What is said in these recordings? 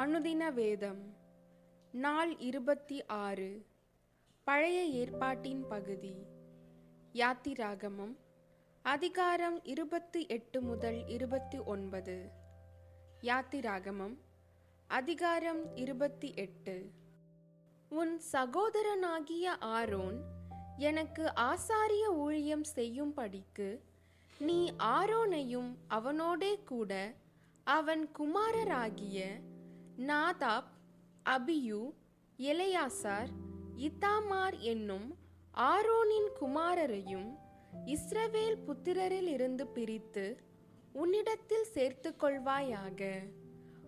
அனுதின வேதம் நாள் இருபத்தி ஆறு. பழைய ஏற்பாட்டின் பகுதி. யாத்திராகமம் அதிகாரம் இருபத்தி எட்டு முதல் இருபத்தி ஒன்பது. யாத்திராகமம் அதிகாரம் இருபத்தி எட்டு. உன் சகோதரனாகிய ஆரோன் எனக்கு ஆசாரிய ஊழியம் செய்யும்படிக்கு நீ ஆரோனையும் அவனோடே கூட அவன் குமாரராகிய நாதாப் அபியு எலையாசார் இத்தாமார் என்னும் ஆரோனின் குமாரரையும் இஸ்ரவேல் புத்திரரில் இருந்து பிரித்து உன்னிடத்தில் சேர்த்து கொள்வாயாக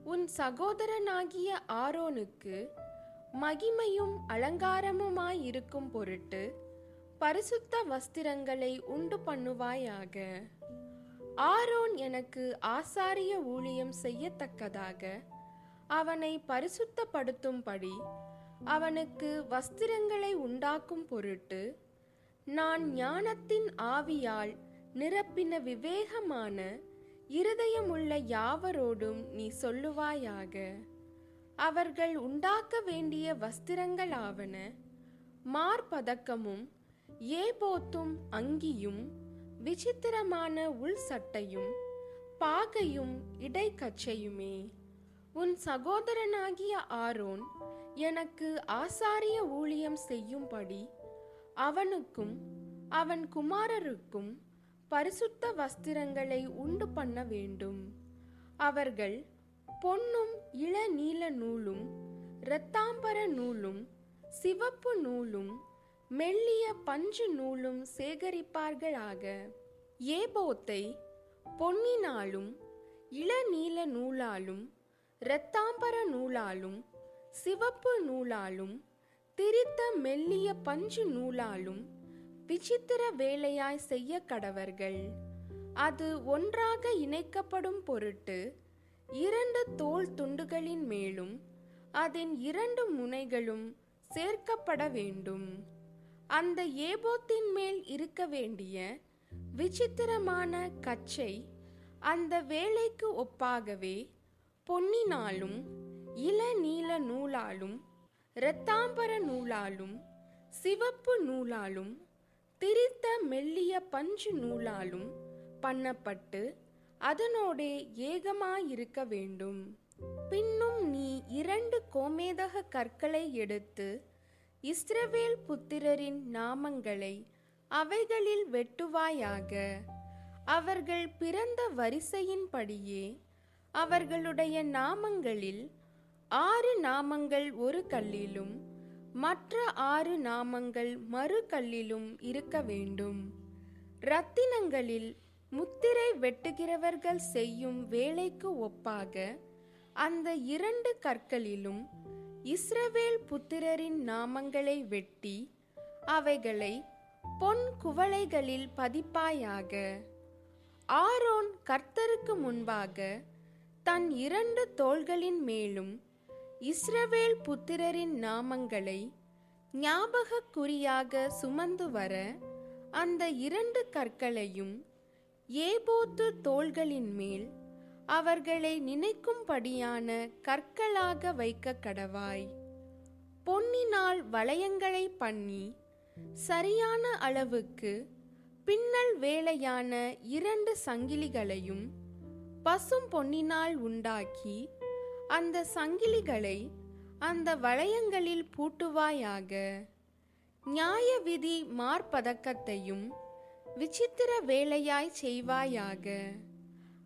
உன் சகோதரனாகிய ஆரோனுக்கு மகிமையும் அலங்காரமுமாயிருக்கும் பொருட்டு பரிசுத்த வஸ்திரங்களை உண்டு பண்ணுவாயாக. ஆரோன் எனக்கு ஆசாரிய ஊழியம் செய்யத்தக்கதாக அவனை பரிசுத்தப்படுத்தும்படி அவனுக்கு வஸ்திரங்களை உண்டாக்கும் பொருட்டு நான் ஞானத்தின் ஆவியால் நிரப்பின விவேகமான இருதயமுள்ள யாவரோடும் நீ சொல்லுவாயாக. அவர்கள் உண்டாக்க வேண்டிய வஸ்திரங்களாவன மார்பதக்கமும் ஏபோத்தும் அங்கியும் விசித்திரமான உள் சட்டையும் பாகையும் இடைக்கச்சையுமே. உன் சகோதரனாகிய ஆரோன் எனக்கு ஆசாரிய ஊழியம் செய்யும்படி அவனுக்கும் அவன் குமாரருக்கும் பரிசுத்த வஸ்திரங்களை உண்டு பண்ண வேண்டும். அவர்கள் பொன்னும் இளநீல நூலும் இரத்தாம்பர நூலும் சிவப்பு நூலும் மெல்லிய பஞ்சு நூலும் சேகரிப்பார்களாக. ஏபோத்தை பொன்னினாலும் இளநீல நூலாலும் இரத்தாம்பர நூலாலும் சிவப்பு நூலாலும் திரித்த மெல்லிய பஞ்சு நூலாலும் விசித்திர வேலையாய் செய்ய கடவர்கள். அது ஒன்றாக இணைக்கப்படும் பொருட்டு இரண்டு தோல் துண்டுகளின் மேலும் அதன் இரண்டு முனைகளும் சேர்க்கப்பட வேண்டும். அந்த ஏபோத்தின் மேல் இருக்க வேண்டிய விசித்திரமான கச்சை அந்த வேலைக்கு ஒப்பாகவே பொன்னினாலும் இளநீல நூலாலும் இரத்தாம்பர நூலாலும் சிவப்பு நூலாலும் திரித்த மெல்லிய பஞ்சு நூலாலும் பண்ணப்பட்டு அதனோடே ஏகமாயிருக்க வேண்டும். பின்னும் நீ இரண்டு கோமேதக கற்களை எடுத்து இஸ்ரவேல் புத்திரரின் நாமங்களை அவைகளில் வெட்டுவாயாக. அவர்கள் பிறந்த வரிசையின்படியே அவர்களுடைய நாமங்களில் ஆறு நாமங்கள் ஒரு கல்லிலும் மற்ற ஆறு நாமங்கள் மறு கல்லிலும் இருக்க வேண்டும். ரத்தினங்களில் முத்திரை வெட்டுகிறவர்கள் செய்யும் வேலைக்கு ஒப்பாக அந்த இரண்டு கற்களிலும் இஸ்ரவேல் புத்திரரின் நாமங்களை வெட்டி அவைகளை பொன் குவளைகளில் பதிப்பாயாக ஆரோன் கர்த்தருக்கு முன்பாக தன் இரண்டு தோள்களின் மேலும் இஸ்ரவேல் புத்திரரின் நாமங்களை ஞாபக குறியாக சுமந்து வர அந்த இரண்டு கற்களையும் ஏபோத்து தோள்களின் மேல் அவர்களை நினைக்கும்படியான கற்களாக வைக்க கடவாய். பொன்னினால் வளையங்களை பண்ணி சரியான அளவுக்கு பின்னல் வேலையான இரண்டு சங்கிலிகளையும் பசும் பொன்னினால் உண்டாக்கி அந்த சங்கிலிகளை அந்த வளையங்களில் பூட்டுவாயாக. நியாய விதி மார்பதக்கத்தையும் விசித்திர வேலையாய் செய்வாயாக.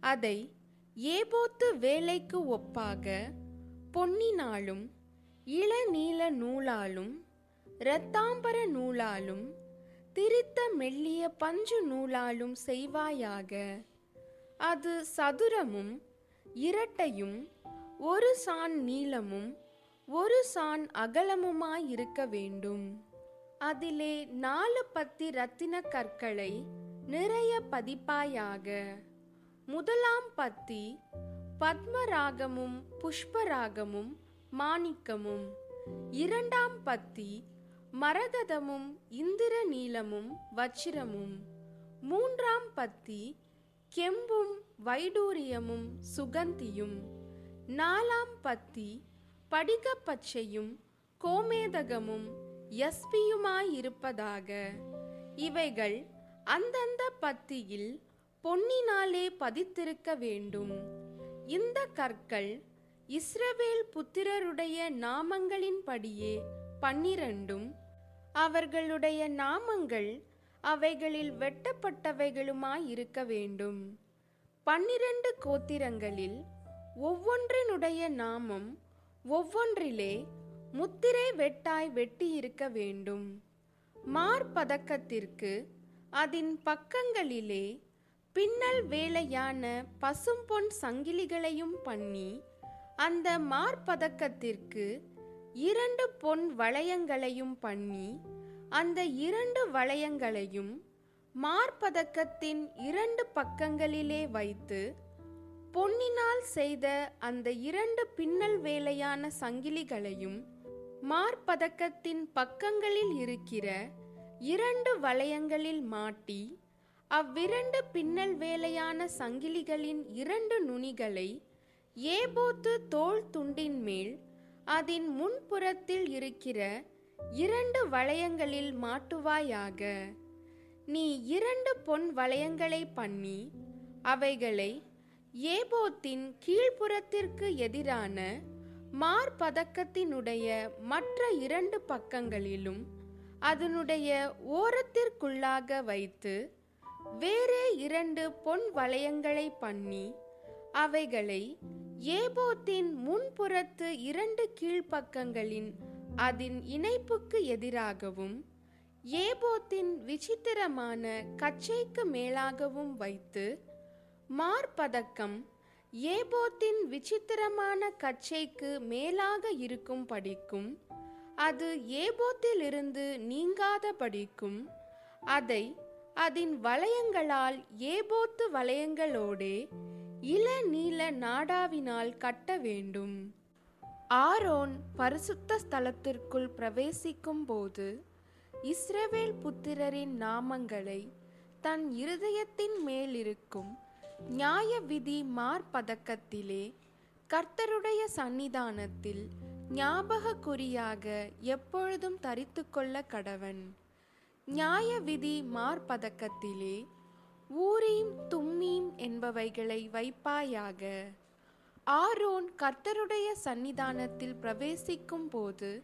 அதை ஏபோத்து வேலைக்கு ஒப்பாக பொன்னினாலும் இளநீல நூலாலும் இரத்தாம்பர நூலாலும் திரித்த மெல்லிய பஞ்சு நூலாலும் செய்வாயாக. அது சதுரமும் இரட்டையும் ஒரு சான் நீளமும் ஒரு சான் அகலமுமாயிருக்க வேண்டும். அதிலே நாலு பத்தி ரத்தின கற்களை நிறைய பதிப்பாயாக. முதலாம் பத்தி பத்மராகமும் புஷ்பராகமும் மாணிக்கமும். இரண்டாம் பத்தி மரகதமும் இந்திர நீலமும் வச்சிரமும். மூன்றாம் பத்தி கெம்பும் வைடூரியமும் சுகந்தியும். நாலாம் பத்தி படிகப்பச்சையும் கோமேதகமும் யஸ்பியுமாயிருப்பதாக. இவைகள் அந்தந்த பத்தியில் பொன்னினாலே பதித்திருக்க வேண்டும். இந்த கற்கள் இஸ்ரவேல் புத்திரருடைய நாமங்களின்படியே பன்னிரண்டும். அவர்களுடைய நாமங்கள் அவைகளில் வெட்டப்பட்டவைகளுமாயிருக்க வேண்டும். பன்னிரண்டு கோத்திரங்களில் ஒவ்வொன்றினுடைய நாமம் ஒவ்வொன்றிலே முத்திரை வெட்டாய் வெட்டியிருக்க வேண்டும். மார்பதக்கத்திற்கு அதன் பக்கங்களிலே பின்னல் வேலையான பசும்பொன் சங்கிலிகளையும் பண்ணி அந்த மார்பதக்கத்திற்கு இரண்டு பொன் வளையங்களையும் பண்ணி அந்த இரண்டு வளையங்களையும் மார்பதக்கத்தின் இரண்டு பக்கங்களிலே வைத்து பொன்னினால் செய்த அந்த இரண்டு பின்னல் வேலையான சங்கிலிகளையும் மார்பதக்கத்தின் பக்கங்களில் இருக்கிற இரண்டு வளையங்களில் மாட்டி அவ்விரண்டு பின்னல் வேலையான சங்கிலிகளின் இரண்டு நுனிகளை ஏபோத்து தோள் துண்டின் மேல் அதன் முன்புறத்தில் இருக்கிற இரண்டு வளையங்களில் மாட்டுவாயாக. நீ இரண்டு பொன் வளையங்களை பண்ணி அவைகளை ஏபோத்தின் கீழ்ப்புறத்திற்கு எதிரான மார்பதக்கத்தினுடைய மற்ற இரண்டு பக்கங்களிலும் அதனுடைய ஓரத்திற்குள்ளாக வைத்து வேறே இரண்டு பொன் வளையங்களை பண்ணி அவைகளை ஏபோத்தின் முன்புறத்து இரண்டு கீழ்ப்பக்கங்களின் அதன் இணைப்புக்கு எதிராகவும் ஏபோத்தின் விசித்திரமான கச்சைக்கு மேலாகவும் வைத்து மார்பதக்கம் ஏபோத்தின் விசித்திரமான கச்சைக்கு மேலாக இருக்கும் படிக்கும் அது ஏபோத்திலிருந்து நீங்காத படிக்கும் அதை அதன் வளையங்களால் ஏபோத்து வளையங்களோடே இள நீல நாடாவினால் கட்ட வேண்டும். ஆரோன் பரிசுத்த ஸ்தலத்திற்குள் பிரவேசிக்கும் போது இஸ்ரவேல் புத்திரரின் நாமங்களை தன் இருதயத்தின் மேலிருக்கும் நியாய விதி மார்பதக்கத்திலே கர்த்தருடைய சந்நிதானத்தில் ஞாபக குறியாக எப்பொழுதும் தரித்து கொள்ள கடவன். நியாய விதி மார்பதக்கத்திலே ஊரீம் தும்மீம் என்பவைகளை வைப்பாயாக. ஆரோன் கர்த்தருடைய சந்நிதானத்தில் பிரவேசிக்கும் போது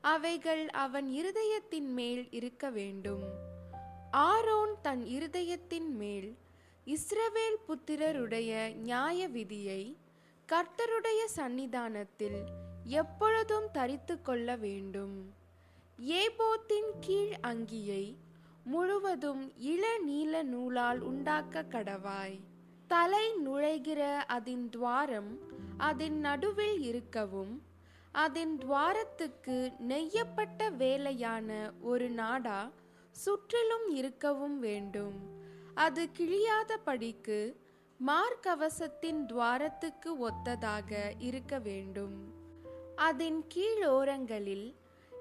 அவைகள் அவன் இருதயத்தின் மேல் இருக்க வேண்டும். ஆரோன் தன் இருதயத்தின் மேல் இஸ்ரவேல் புத்திரருடைய நியாய விதியை கர்த்தருடைய சந்நிதானத்தில் எப்பொழுதும் தரித்து கொள்ள வேண்டும். ஏபோத்தின் கீழ் அங்கியை முழுவதும் இள நீல நூலால் உண்டாக்க கடவாய். தலை நுழைகிற அதன் துவாரம் அதன் நடுவில் இருக்கவும் அதன் துவாரத்துக்கு நெய்யப்பட்ட வேலையான ஒரு நாடா சுற்றிலும் இருக்கவும் வேண்டும். அது கிழியாதபடிக்கு மார்க்கவசத்தின் துவாரத்துக்கு ஒத்ததாக இருக்க வேண்டும். அதன் கீழோரங்களில்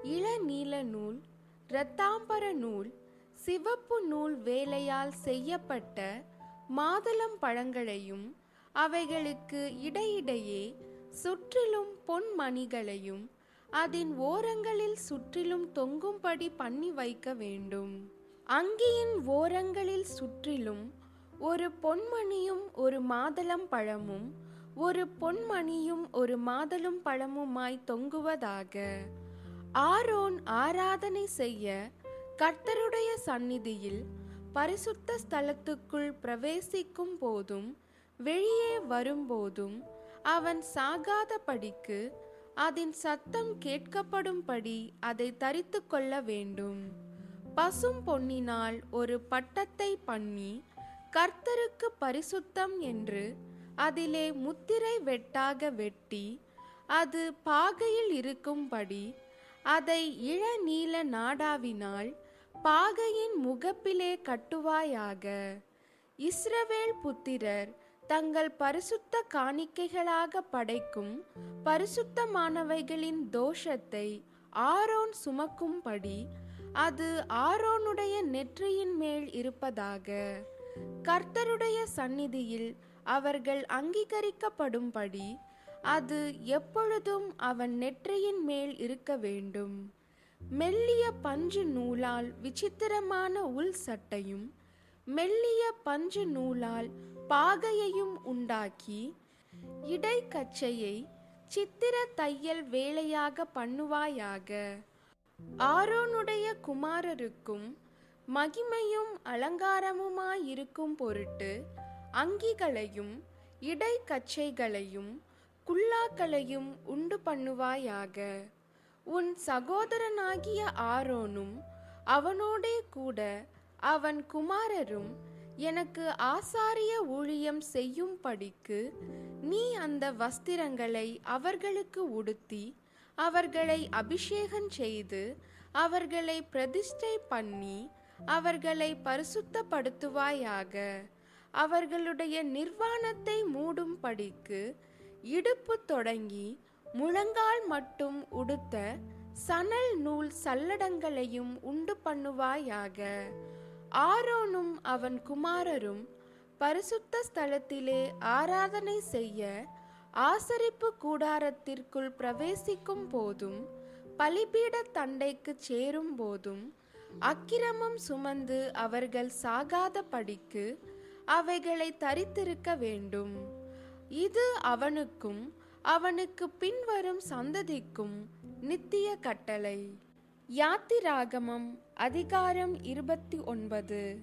இளநீல நூல் இரத்தாம்பர நூல் சிவப்பு நூல் வேலையால் செய்யப்பட்ட மாதுளம் பழங்களையும் அவைகளுக்கு இடையிடையே சுற்றிலும் பொன் மணிகளையும் அதன் ஓரங்களில் சுற்றிலும் தொங்கும்படி பண்ணி வைக்க வேண்டும். அங்கியின் ஓரங்களில் சுற்றிலும் ஒரு பொன்மணியும் ஒரு மாதளம் பழமும் ஒரு பொன்மணியும் ஒரு மாதளம் பழமுமாய் தொங்குவதாக ஆரோன் ஆராதனை செய்ய கர்த்தருடைய சந்நிதியில் பரிசுத்த ஸ்தலத்துக்குள் பிரவேசிக்கும் போதும் வெளியே வரும்போதும் அவன் சாகாதபடிக்கு அதன் சத்தம் கேட்கப்படும்படி அதை தரித்து கொள்ள வேண்டும். பசும் பொன்னினால் ஒரு பட்டத்தை பண்ணி கர்த்தருக்கு பரிசுத்தம் என்று அதிலே முத்திரை வெட்டாக வெட்டி அது பாகையில் இருக்கும்படி அதை இளநீல நாடாவினால் பாகையின் முகப்பிலே கட்டுவாயாக. இஸ்ரவேல் புத்திரர் தங்கள் பரிசுத்த காணிக்கைகளாக படைக்கும் பரிசுத்தமானவைகளின் தோஷத்தை ஆரோன் சுமக்கும்படி அது ஆரோனுடைய நெற்றியின் மேல் இருப்பதாக. கர்த்தருடைய சந்நிதியில் அவர்கள் அங்கீகரிக்கப்படும்படி அது எப்பொழுதும் அவன் நெற்றியின் மேல் இருக்க வேண்டும். மெல்லிய பஞ்சு நூலால் விசித்திரமான உள் சட்டையும் மெல்லிய பஞ்சு நூலால் பாகையையும் உண்டாக்கி இடைக்கச்சையை சித்திர தையல் வேலையாக பண்ணுவாயாக. ஆரோனுடைய குமாரருக்கும் மகிமையும் அலங்காரமுமாயிருக்கும் பொருட்டு அங்கிகளையும் இடைக்கச்சைகளையும் குல்லாக்களையும் உண்டு பண்ணுவாயாக. உன் சகோதரனாகிய ஆரோனும் அவனோடே கூட அவன் குமாரரும் எனக்கு ஆசாரிய ஊழியம் செய்யும்படிக்கு நீ அந்த வஸ்திரங்களை அவர்களுக்கு உடுத்தி அவர்களை அபிஷேகம் செய்து அவர்களை பிரதிஷ்டை பண்ணி அவர்களை பரிசுத்தப்படுத்துவாயாக. அவர்களுடைய நிர்வாணத்தை மூடும்படிக்கு இடுப்பு தொடங்கி முழங்கால் மட்டும் உடுத்த சணல் நூல் சல்லடங்களையும் உண்டு பண்ணுவாயாக. ஆரோனும் அவன் குமாரரும் பரிசுத்த ஸ்தலத்திலே ஆராதனை செய்ய ஆசரிப்பு கூடாரத்திற்குள் பிரவேசிக்கும் போதும் பலிபீட தண்டைக்கு சேரும் போதும் அக்கிரமம் சுமந்து அவர்கள் சாகாத படிக்கு அவைகளை தரித்திருக்க வேண்டும். இது அவனுக்கும் அவனுக்கு பின்வரும் சந்ததிக்கும் நித்திய கட்டளை. யாத்திராகமம் அதிகாரம் இருபத்தி ஒன்பது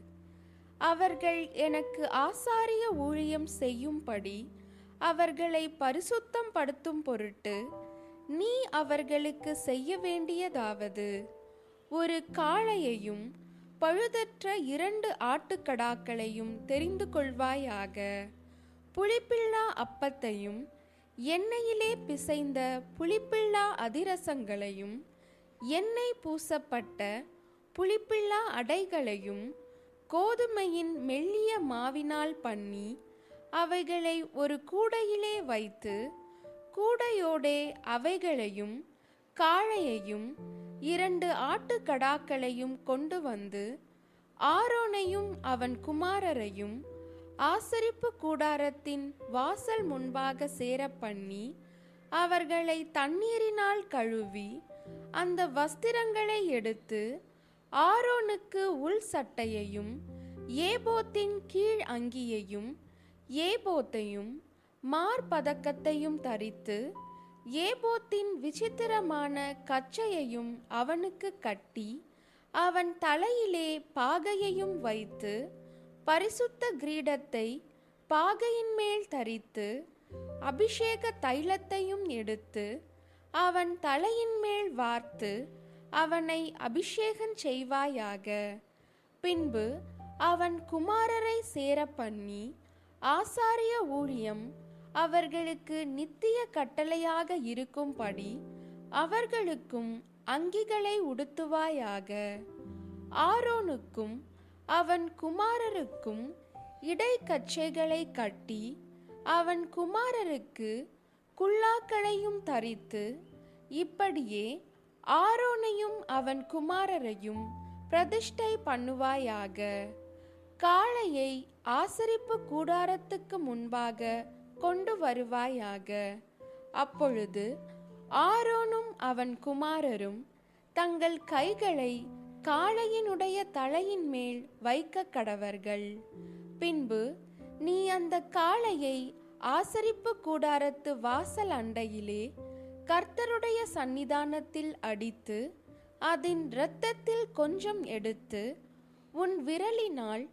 அவர்கள் எனக்கு ஆசாரிய ஊழியம் செய்யும்படி அவர்களை பரிசுத்தம் படுத்தும் பொருட்டு நீ அவர்களுக்கு செய்ய வேண்டியதாவது ஒரு காளையையும் பழுதற்ற இரண்டு ஆட்டுக்கடாக்களையும் தெரிந்து கொள்வாயாக புளிப்பில்லா அப்பத்தையும் எண்ணெயிலே பிசைந்த புளிப்பில்லா அதிரசங்களையும் எண்ணெய் பூசப்பட்ட புளிப்பில்லா அடைகளையும் கோதுமையின் மெல்லிய மாவினால் பண்ணி அவைகளை ஒரு கூடையிலே வைத்து கூடையோடே அவைகளையும் காளையையும் இரண்டு ஆட்டுக்கடாக்களையும் கொண்டு வந்து ஆரோனையும் அவன் குமாரரையும் ஆசரிப்பு கூடாரத்தின் வாசல் முன்பாக சேர பண்ணி அவர்களை தண்ணீரினால் கழுவி அந்த வஸ்திரங்களை எடுத்து ஆரோனுக்கு உள் சட்டையையும் ஏபோத்தின் கீழ் அங்கியையும் ஏபோத்தையும் மார்பதக்கத்தையும் தரித்து ஏபோத்தின் விசித்திரமான கச்சையையும் அவனுக்கு கட்டி அவன் தலையிலே பாகையையும் வைத்து பரிசுத்த கிரீடத்தை பாகையின் மேல் தரித்து அபிஷேக தைலத்தையும் எடுத்து அவன் தலையின் மேல் வார்த்து அவனை அபிஷேகம் செய்வாயாக. பின்பு அவன் குமாரரை சேர பண்ணி ஆசாரிய ஊழியம் அவர்களுக்கு நித்திய கட்டளையாக இருக்கும்படி அவர்களுக்கும் அங்கிகளை உடுத்துவாயாக. ஆரோனுக்கும் அவன் குமாரருக்கும் இடைக்கச்சைகளை கட்டி அவன் குமாரருக்கு குல்லாக்களையும் தரித்து இப்படியே ஆரோனையும் அவன் குமாரரையும் பிரதிஷ்டை பண்ணுவாயாக. காளையை ஆசரிப்பு கூடாரத்துக்கு முன்பாக கொண்டு வருவாயாக. அப்பொழுது ஆரோனும் அவன் குமாரரும் தங்கள் கைகளை காளையினுடைய தலையின் மேல் வைக்க கடவர்கள். பின்பு நீ அந்த காளையை ஆசரிப்பு கூடாரத்து வாசல் அண்டையிலே கர்த்தருடைய சன்னிதானத்தில் அடித்து அதன் இரத்தத்தில் கொஞ்சம் எடுத்து உன் விரலினால்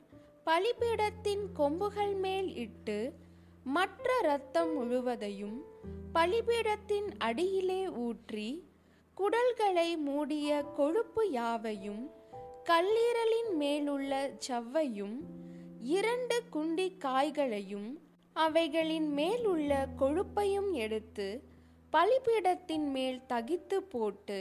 பலிபீடத்தின் கொம்புகள் மேல் இட்டு மற்ற இரத்தம் முழுவதையும் பலிபீடத்தின் அடியிலே ஊற்றி குடல்களை மூடிய கொழுப்பு யாவையும் கல்லீரலின் மேலுள்ள ஜவ்வையும் இரண்டு குண்டி காய்களையும் அவைகளின் மேலுள்ள கொழுப்பையும் எடுத்து பலிபீடத்தின் மேல் தகித்து போட்டு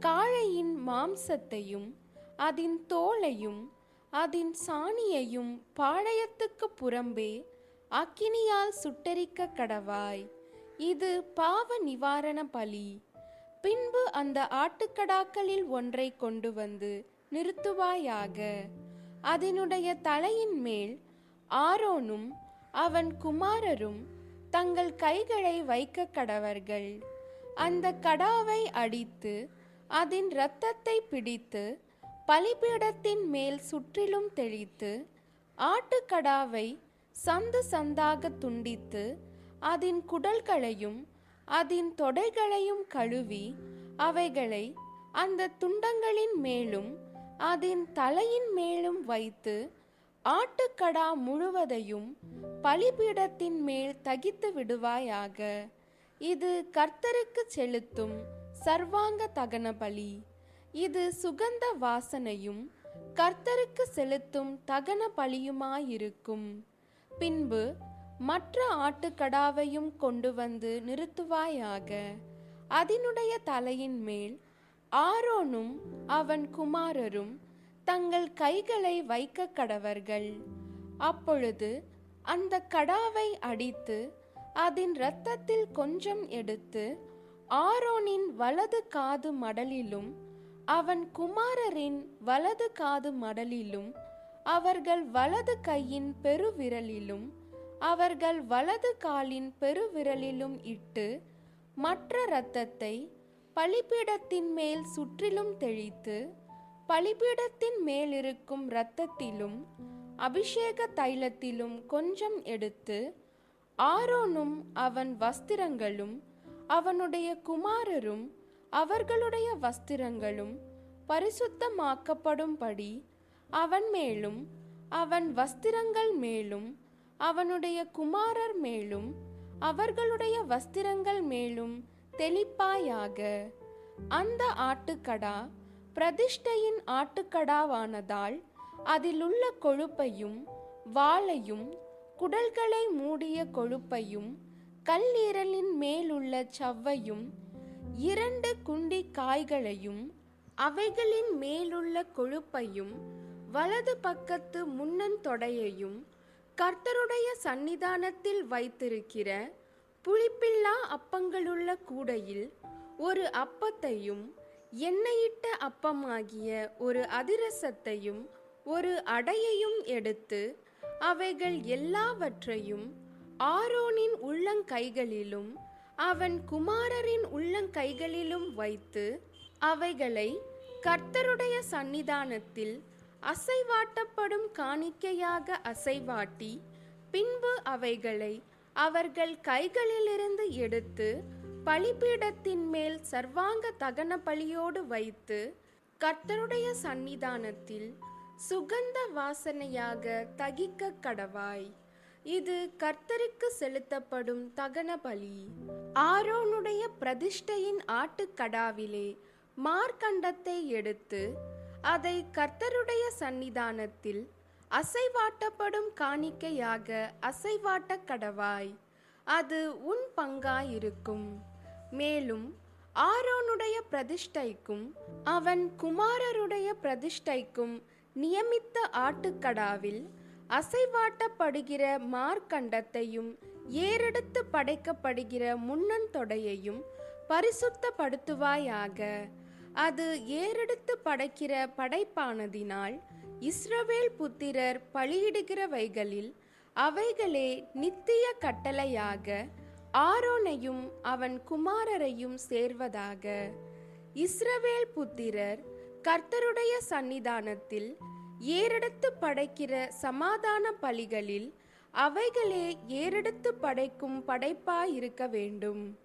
காளையின் மாம்சத்தையும் அதன் தோலையும் அதன் சாணியையும் பாளையத்துக்கு புறம்பே அக்கினியால் சுட்டரிக்க கடவாய். இது பாவ நிவாரண பலி. பின்பு அந்த ஆட்டுக்கடாக்களில் ஒன்றை கொண்டு வந்து நிறுத்துவாயாக. அதனுடைய தலையின் மேல் ஆரோனும் அவன் குமாரரும் தங்கள் கைகளை வைக்க கடவர்கள். அந்த கடாவை அடித்து அதன் இரத்தத்தை பிடித்து பலிபீடத்தின் மேல் சுற்றிலும் தெளித்து ஆட்டுக்கடாவை சந்து சந்தாக துண்டித்து அதன் குடல்களையும் அதன் தொடைகளையும் கழுவி அவைகளை அந்த துண்டங்களின் மேலும் அதன் தலையின் மேலும் வைத்து ஆட்டுக்கடா முழுவதையும் பலிபீடத்தின் மேல் தகித்து விடுவாயாக. இது கர்த்தருக்கு செலுத்தும் சர்வாங்க தகன பலி இது சுகந்த வாசனையும் கர்த்தருக்கு செலுத்தும் தகன பலியுமாயிருக்கும் பின்பு மற்ற ஆட்டுக்கடாவையும் கொண்டு வந்து நிறுத்துவாயாக. அதனுடைய தலையின் மேல் ஆரோனும் அவன் குமாரரும் தங்கள் கைகளை வைக்க கடவர்கள். அப்பொழுது அந்த கடாவை அடித்து அதன் இரத்தத்தில் கொஞ்சம் எடுத்து ஆரோனின் வலது காது மடலிலும் அவன் குமாரரின் வலது காது மடலிலும் அவர்கள் வலது கையின் பெருவிரலிலும் அவர்கள் வலது காலின் பெருவிரலிலும் இட்டு மற்ற இரத்தத்தை பலிபீடத்தின் மேல் சுற்றிலும் தெளித்து பலிபீடத்தின் மேலிருக்கும் இரத்தத்திலும் அபிஷேக தைலத்திலும் கொஞ்சம் எடுத்து ஆரோனும் அவன் வஸ்திரங்களும் அவனுடைய குமாரரும் அவர்களுடைய வஸ்திரங்களும் பரிசுத்தமாக்கப்படும்படி அவன் மேலும் அவன் வஸ்திரங்கள் மேலும் அவனுடைய குமாரர் மேலும் அவர்களுடைய வஸ்திரங்கள் மேலும் தெளிப்பாயாக. அந்த ஆட்டுக்கடா பிரதிஷ்டையின் ஆட்டுக்கடாவானதால் அதிலுள்ள கொழுப்பையும் வாளையும் குடல்களை மூடிய கொழுப்பையும் கல்லீரலின் மேலுள்ள சவ்வையும் இரண்டு குண்டி காய்களையும் அவைகளின் மேலுள்ள கொழுப்பையும் வலது பக்கத்து முன்னந்தொடையையும் கர்த்தருடைய சந்நிதானத்தில் வைத்திருக்கிற புளிப்பில்லா அப்பங்களுள்ள கூடையில் ஒரு அப்பத்தையும் எண்ணெயிட்ட அப்பமாகிய ஒரு அதிரசத்தையும் ஒரு அடையையும் எடுத்து அவைகள் எல்லாவற்றையும் ஆரோனின் உள்ளங்கைகளிலும் அவன் குமாரரின் உள்ளங்கைகளிலும் வைத்து அவைகளை கர்த்தருடைய சந்நிதானத்தில் அசைவாட்டப்படும் காணிக்கையாக அசைவாட்டி பின்பு அவைகளை அவர்கள் கைகளிலிருந்து எடுத்து பலிபீடத்தின் மேல் சர்வாங்க தகன பலியோடு வைத்து கர்த்தருடைய சந்நிதானத்தில் சுகந்த வாசனையாக தகிக்க கடவாய். இது கர்த்தருக்கு செலுத்தப்படும் தகன பலி ஆரோனுடைய பிரதிஷ்டையின் ஆட்டுக்கடாவிலே மார்க்கண்டத்தை எடுத்து அதை கர்த்தருடைய சந்நிதானத்தில் அசைவாட்டப்படும் காணிக்கையாக அசைவாட்ட கடவாய். அது உன் பங்காயிருக்கும். மேலும் ஆரோனுடைய பிரதிஷ்டைக்கும் அவன் குமாரருடைய பிரதிஷ்டைக்கும் நியமித்த ஆட்டுக்கடாவில் அசைவாட்டப்படுகிற மார்க்கண்டத்தையும் ஏறெடுத்து படைக்கப்படுகிற முன்னந்தொடையையும் பரிசுத்தப்படுத்துவாயாக. அது ஏறெடுத்து படைக்கிற படைப்பானதினால் இஸ்ரவேல் புத்திரர் பலியிடுகிறவைகளில் அவைகளே நித்திய கட்டளையாக ஆரோனையும் அவன் குமாரரையும் சேர்வதாக. இஸ்ரவேல் புத்திரர் கர்த்தருடைய சந்நிதானத்தில் ஏறெடுத்து படைக்கிற சமாதான பலிகளில் அவைகளே ஏறெடுத்து படைக்கும் படைப்பாயிருக்க வேண்டும்.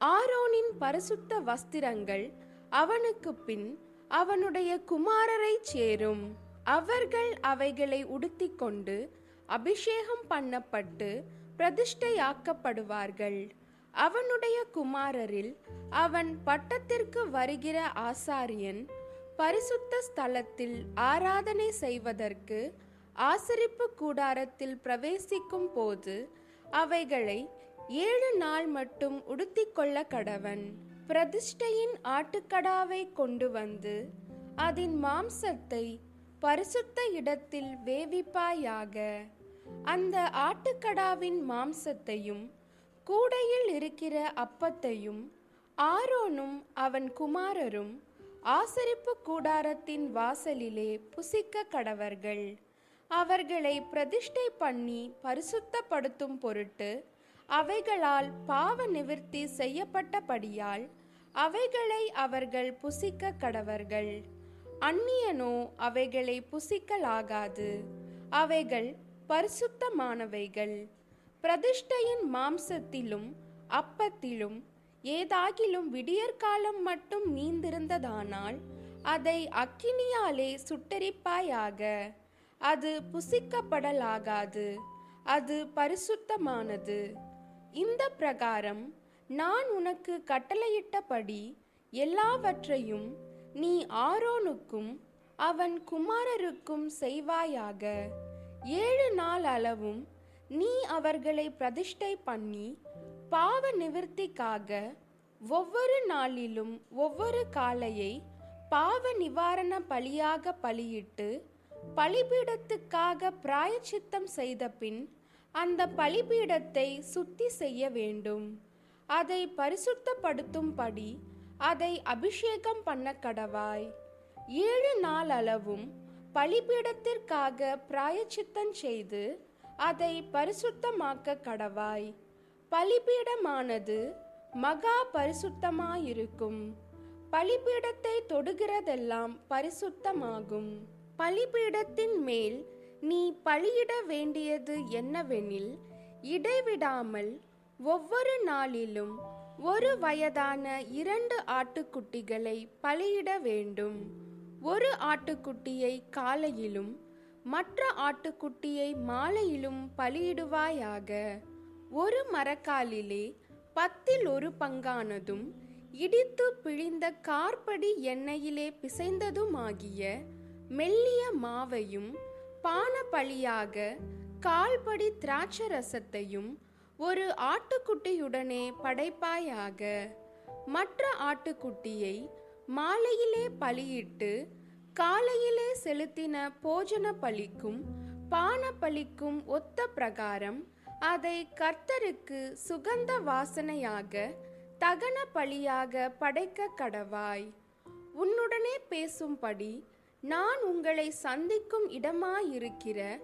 ஆரோனின் பரிசுத்த வஸ்திரங்கள் அவனுக்கு பின் அவனுடைய குமாரரை சேரும். அவர்கள் அவைகளை உடுத்திக்கொண்டு அபிஷேகம் பண்ணப்பட்டு பிரதிஷ்டையாக்கப்படுவார்கள். அவனுடைய குமாரரில் அவன் பட்டத்திற்கு வருகிற ஆசாரியன் பரிசுத்த ஸ்தலத்தில் ஆராதனை செய்வதற்கு ஆசரிப்பு கூடாரத்தில் பிரவேசிக்கும் போது அவைகளை ஏழு நாள் மட்டும் உடுத்திக்கொள்ள கடவன். பிரதிஷ்டையின் ஆட்டுக்கடாவை கொண்டு வந்து அதன் மாம்சத்தை பரிசுத்த இடத்தில் வேவிப்பாயாக. அந்த ஆட்டுக்கடாவின் மாம்சத்தையும் கூடையில் இருக்கிற அப்பத்தையும் ஆரோனும் அவன் குமாரரும் ஆசரிப்பு கூடாரத்தின் வாசலிலே புசிக்க கடவர்கள். அவர்களை பிரதிஷ்டை பண்ணி பரிசுத்தப்படுத்தும் பொருட்டு அவைகளால் பாவ நிவிர்த்தி செய்யப்பட்டபடியால் அவைகளை அவர்கள் புசிக்க கடவர்கள். அந்நியனோ அவைகளை புசிக்கலாகாது. அவைகள் பரிசுத்தமானவைகள். பிரதிஷ்டையின் மாம்சத்திலும் அப்பத்திலும் ஏதாகிலும் விடியற்காலம் மட்டும் மீந்திருந்ததானால் அதை அக்கினியாலே சுட்டரிப்பாயாக. அது புசிக்கப்படலாகாது. அது பரிசுத்தமானது. இந்த பிரகாரம் நான் உனக்கு கட்டளையிட்டபடி எல்லாவற்றையும் நீ ஆரோனுக்கும் அவன் குமாரருக்கும் செய்வாயாக. ஏழு நாள் அளவும் நீ அவர்களை பிரதிஷ்டை பண்ணி பாவ நிவர்த்திக்காக ஒவ்வொரு நாளிலும் ஒவ்வொரு காளையை பாவ நிவாரண பலியாக பலியிட்டு பலிபீடத்துக்காக பிராயச்சித்தம் செய்த பின் அந்த பலிபீடத்தை சுத்தி செய்ய வேண்டும். அதை பரிசுத்தப்படுத்தும்படி அதை அபிஷேகம் பண்ண கடவாய். ஏழு நாள் அளவும் பலிபீடத்திற்காக பிராயச்சித்தம் செய்து அதை பரிசுத்தமாக்க கடவாய். பலிபீடமானது மகா பரிசுத்தமாயிருக்கும். பலிபீடத்தை தொடுகிறதெல்லாம் பரிசுத்தமாகும். பலிபீடத்தின் மேல் நீ பலியிட வேண்டியது என்னவெனில் இடைவிடாமல் ஒவ்வொரு நாளிலும் ஒரு வயதான இரண்டு ஆட்டுக்குட்டிகளை பலியிட வேண்டும். ஒரு ஆட்டுக்குட்டியை காலையிலும் மற்ற ஆட்டுக்குட்டியை மாலையிலும் பலியிடுவாயாக. ஒரு மரக்காலிலே பத்தில் ஒரு பங்கானதும் இடித்து பிழிந்த கார்படி எண்ணெயிலே பிசைந்ததுமாகிய மெல்லிய மாவையும் பான பழியாக கால்படி திராட்சரசத்தையும் ஒரு ஆட்டுக்குட்டியுடனே படைப்பாயாக மற்ற ஆட்டுக்குட்டியை மாலையிலே பலியிட்டு காலையிலே செலுத்தின போஜன பலிக்கும் பான பலிக்கும் ஒத்த பிரகாரம் அதை கர்த்தருக்கு சுகந்த வாசனையாக தகன பலியாக படைக்க கடவாய். உன்னுடனே பேசும்படி நான் உங்களை சந்திக்கும் இடமாயிருக்கிற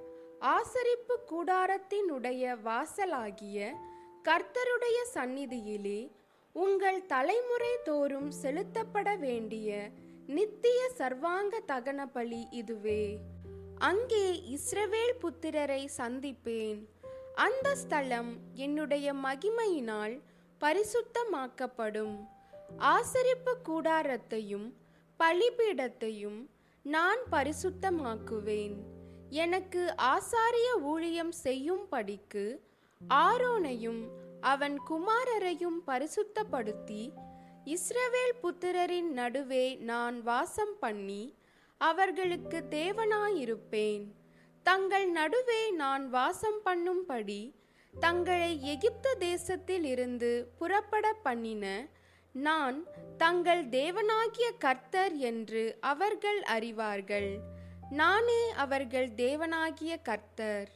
ஆசரிப்பு கூடாரத்தினுடைய வாசலாகிய கர்த்தருடைய சந்நிதியிலே உங்கள் தலைமுறை தோறும் செலுத்தப்பட வேண்டிய நித்திய சர்வாங்க தகன பலி இதுவே. அங்கே இஸ்ரவேல் புத்திரரை சந்திப்பேன். அந்த ஸ்தலம் என்னுடைய மகிமையினால் பரிசுத்தமாக்கப்படும். ஆசரிப்பு கூடாரத்தையும் பலிபீடத்தையும் நான் பரிசுத்தமாக்குவேன். எனக்கு ஆசாரிய ஊழியம் செய்யும்படிக்கு ஆரோனையும் அவன் குமாரரையும் பரிசுத்தப்படுத்தி இஸ்ரவேல் புத்திரரின் நடுவே நான் வாசம் பண்ணி அவர்களுக்கு தேவனாயிருப்பேன். தங்கள் நடுவே நான் வாசம் பண்ணும்படி தங்களை எகிப்து தேசத்தில் இருந்து புறப்பட பண்ணின நான் தங்கள் தேவனாகிய கர்த்தர் என்று அவர்கள் அறிவார்கள். நானே அவர்கள் தேவனாகிய கர்த்தர்.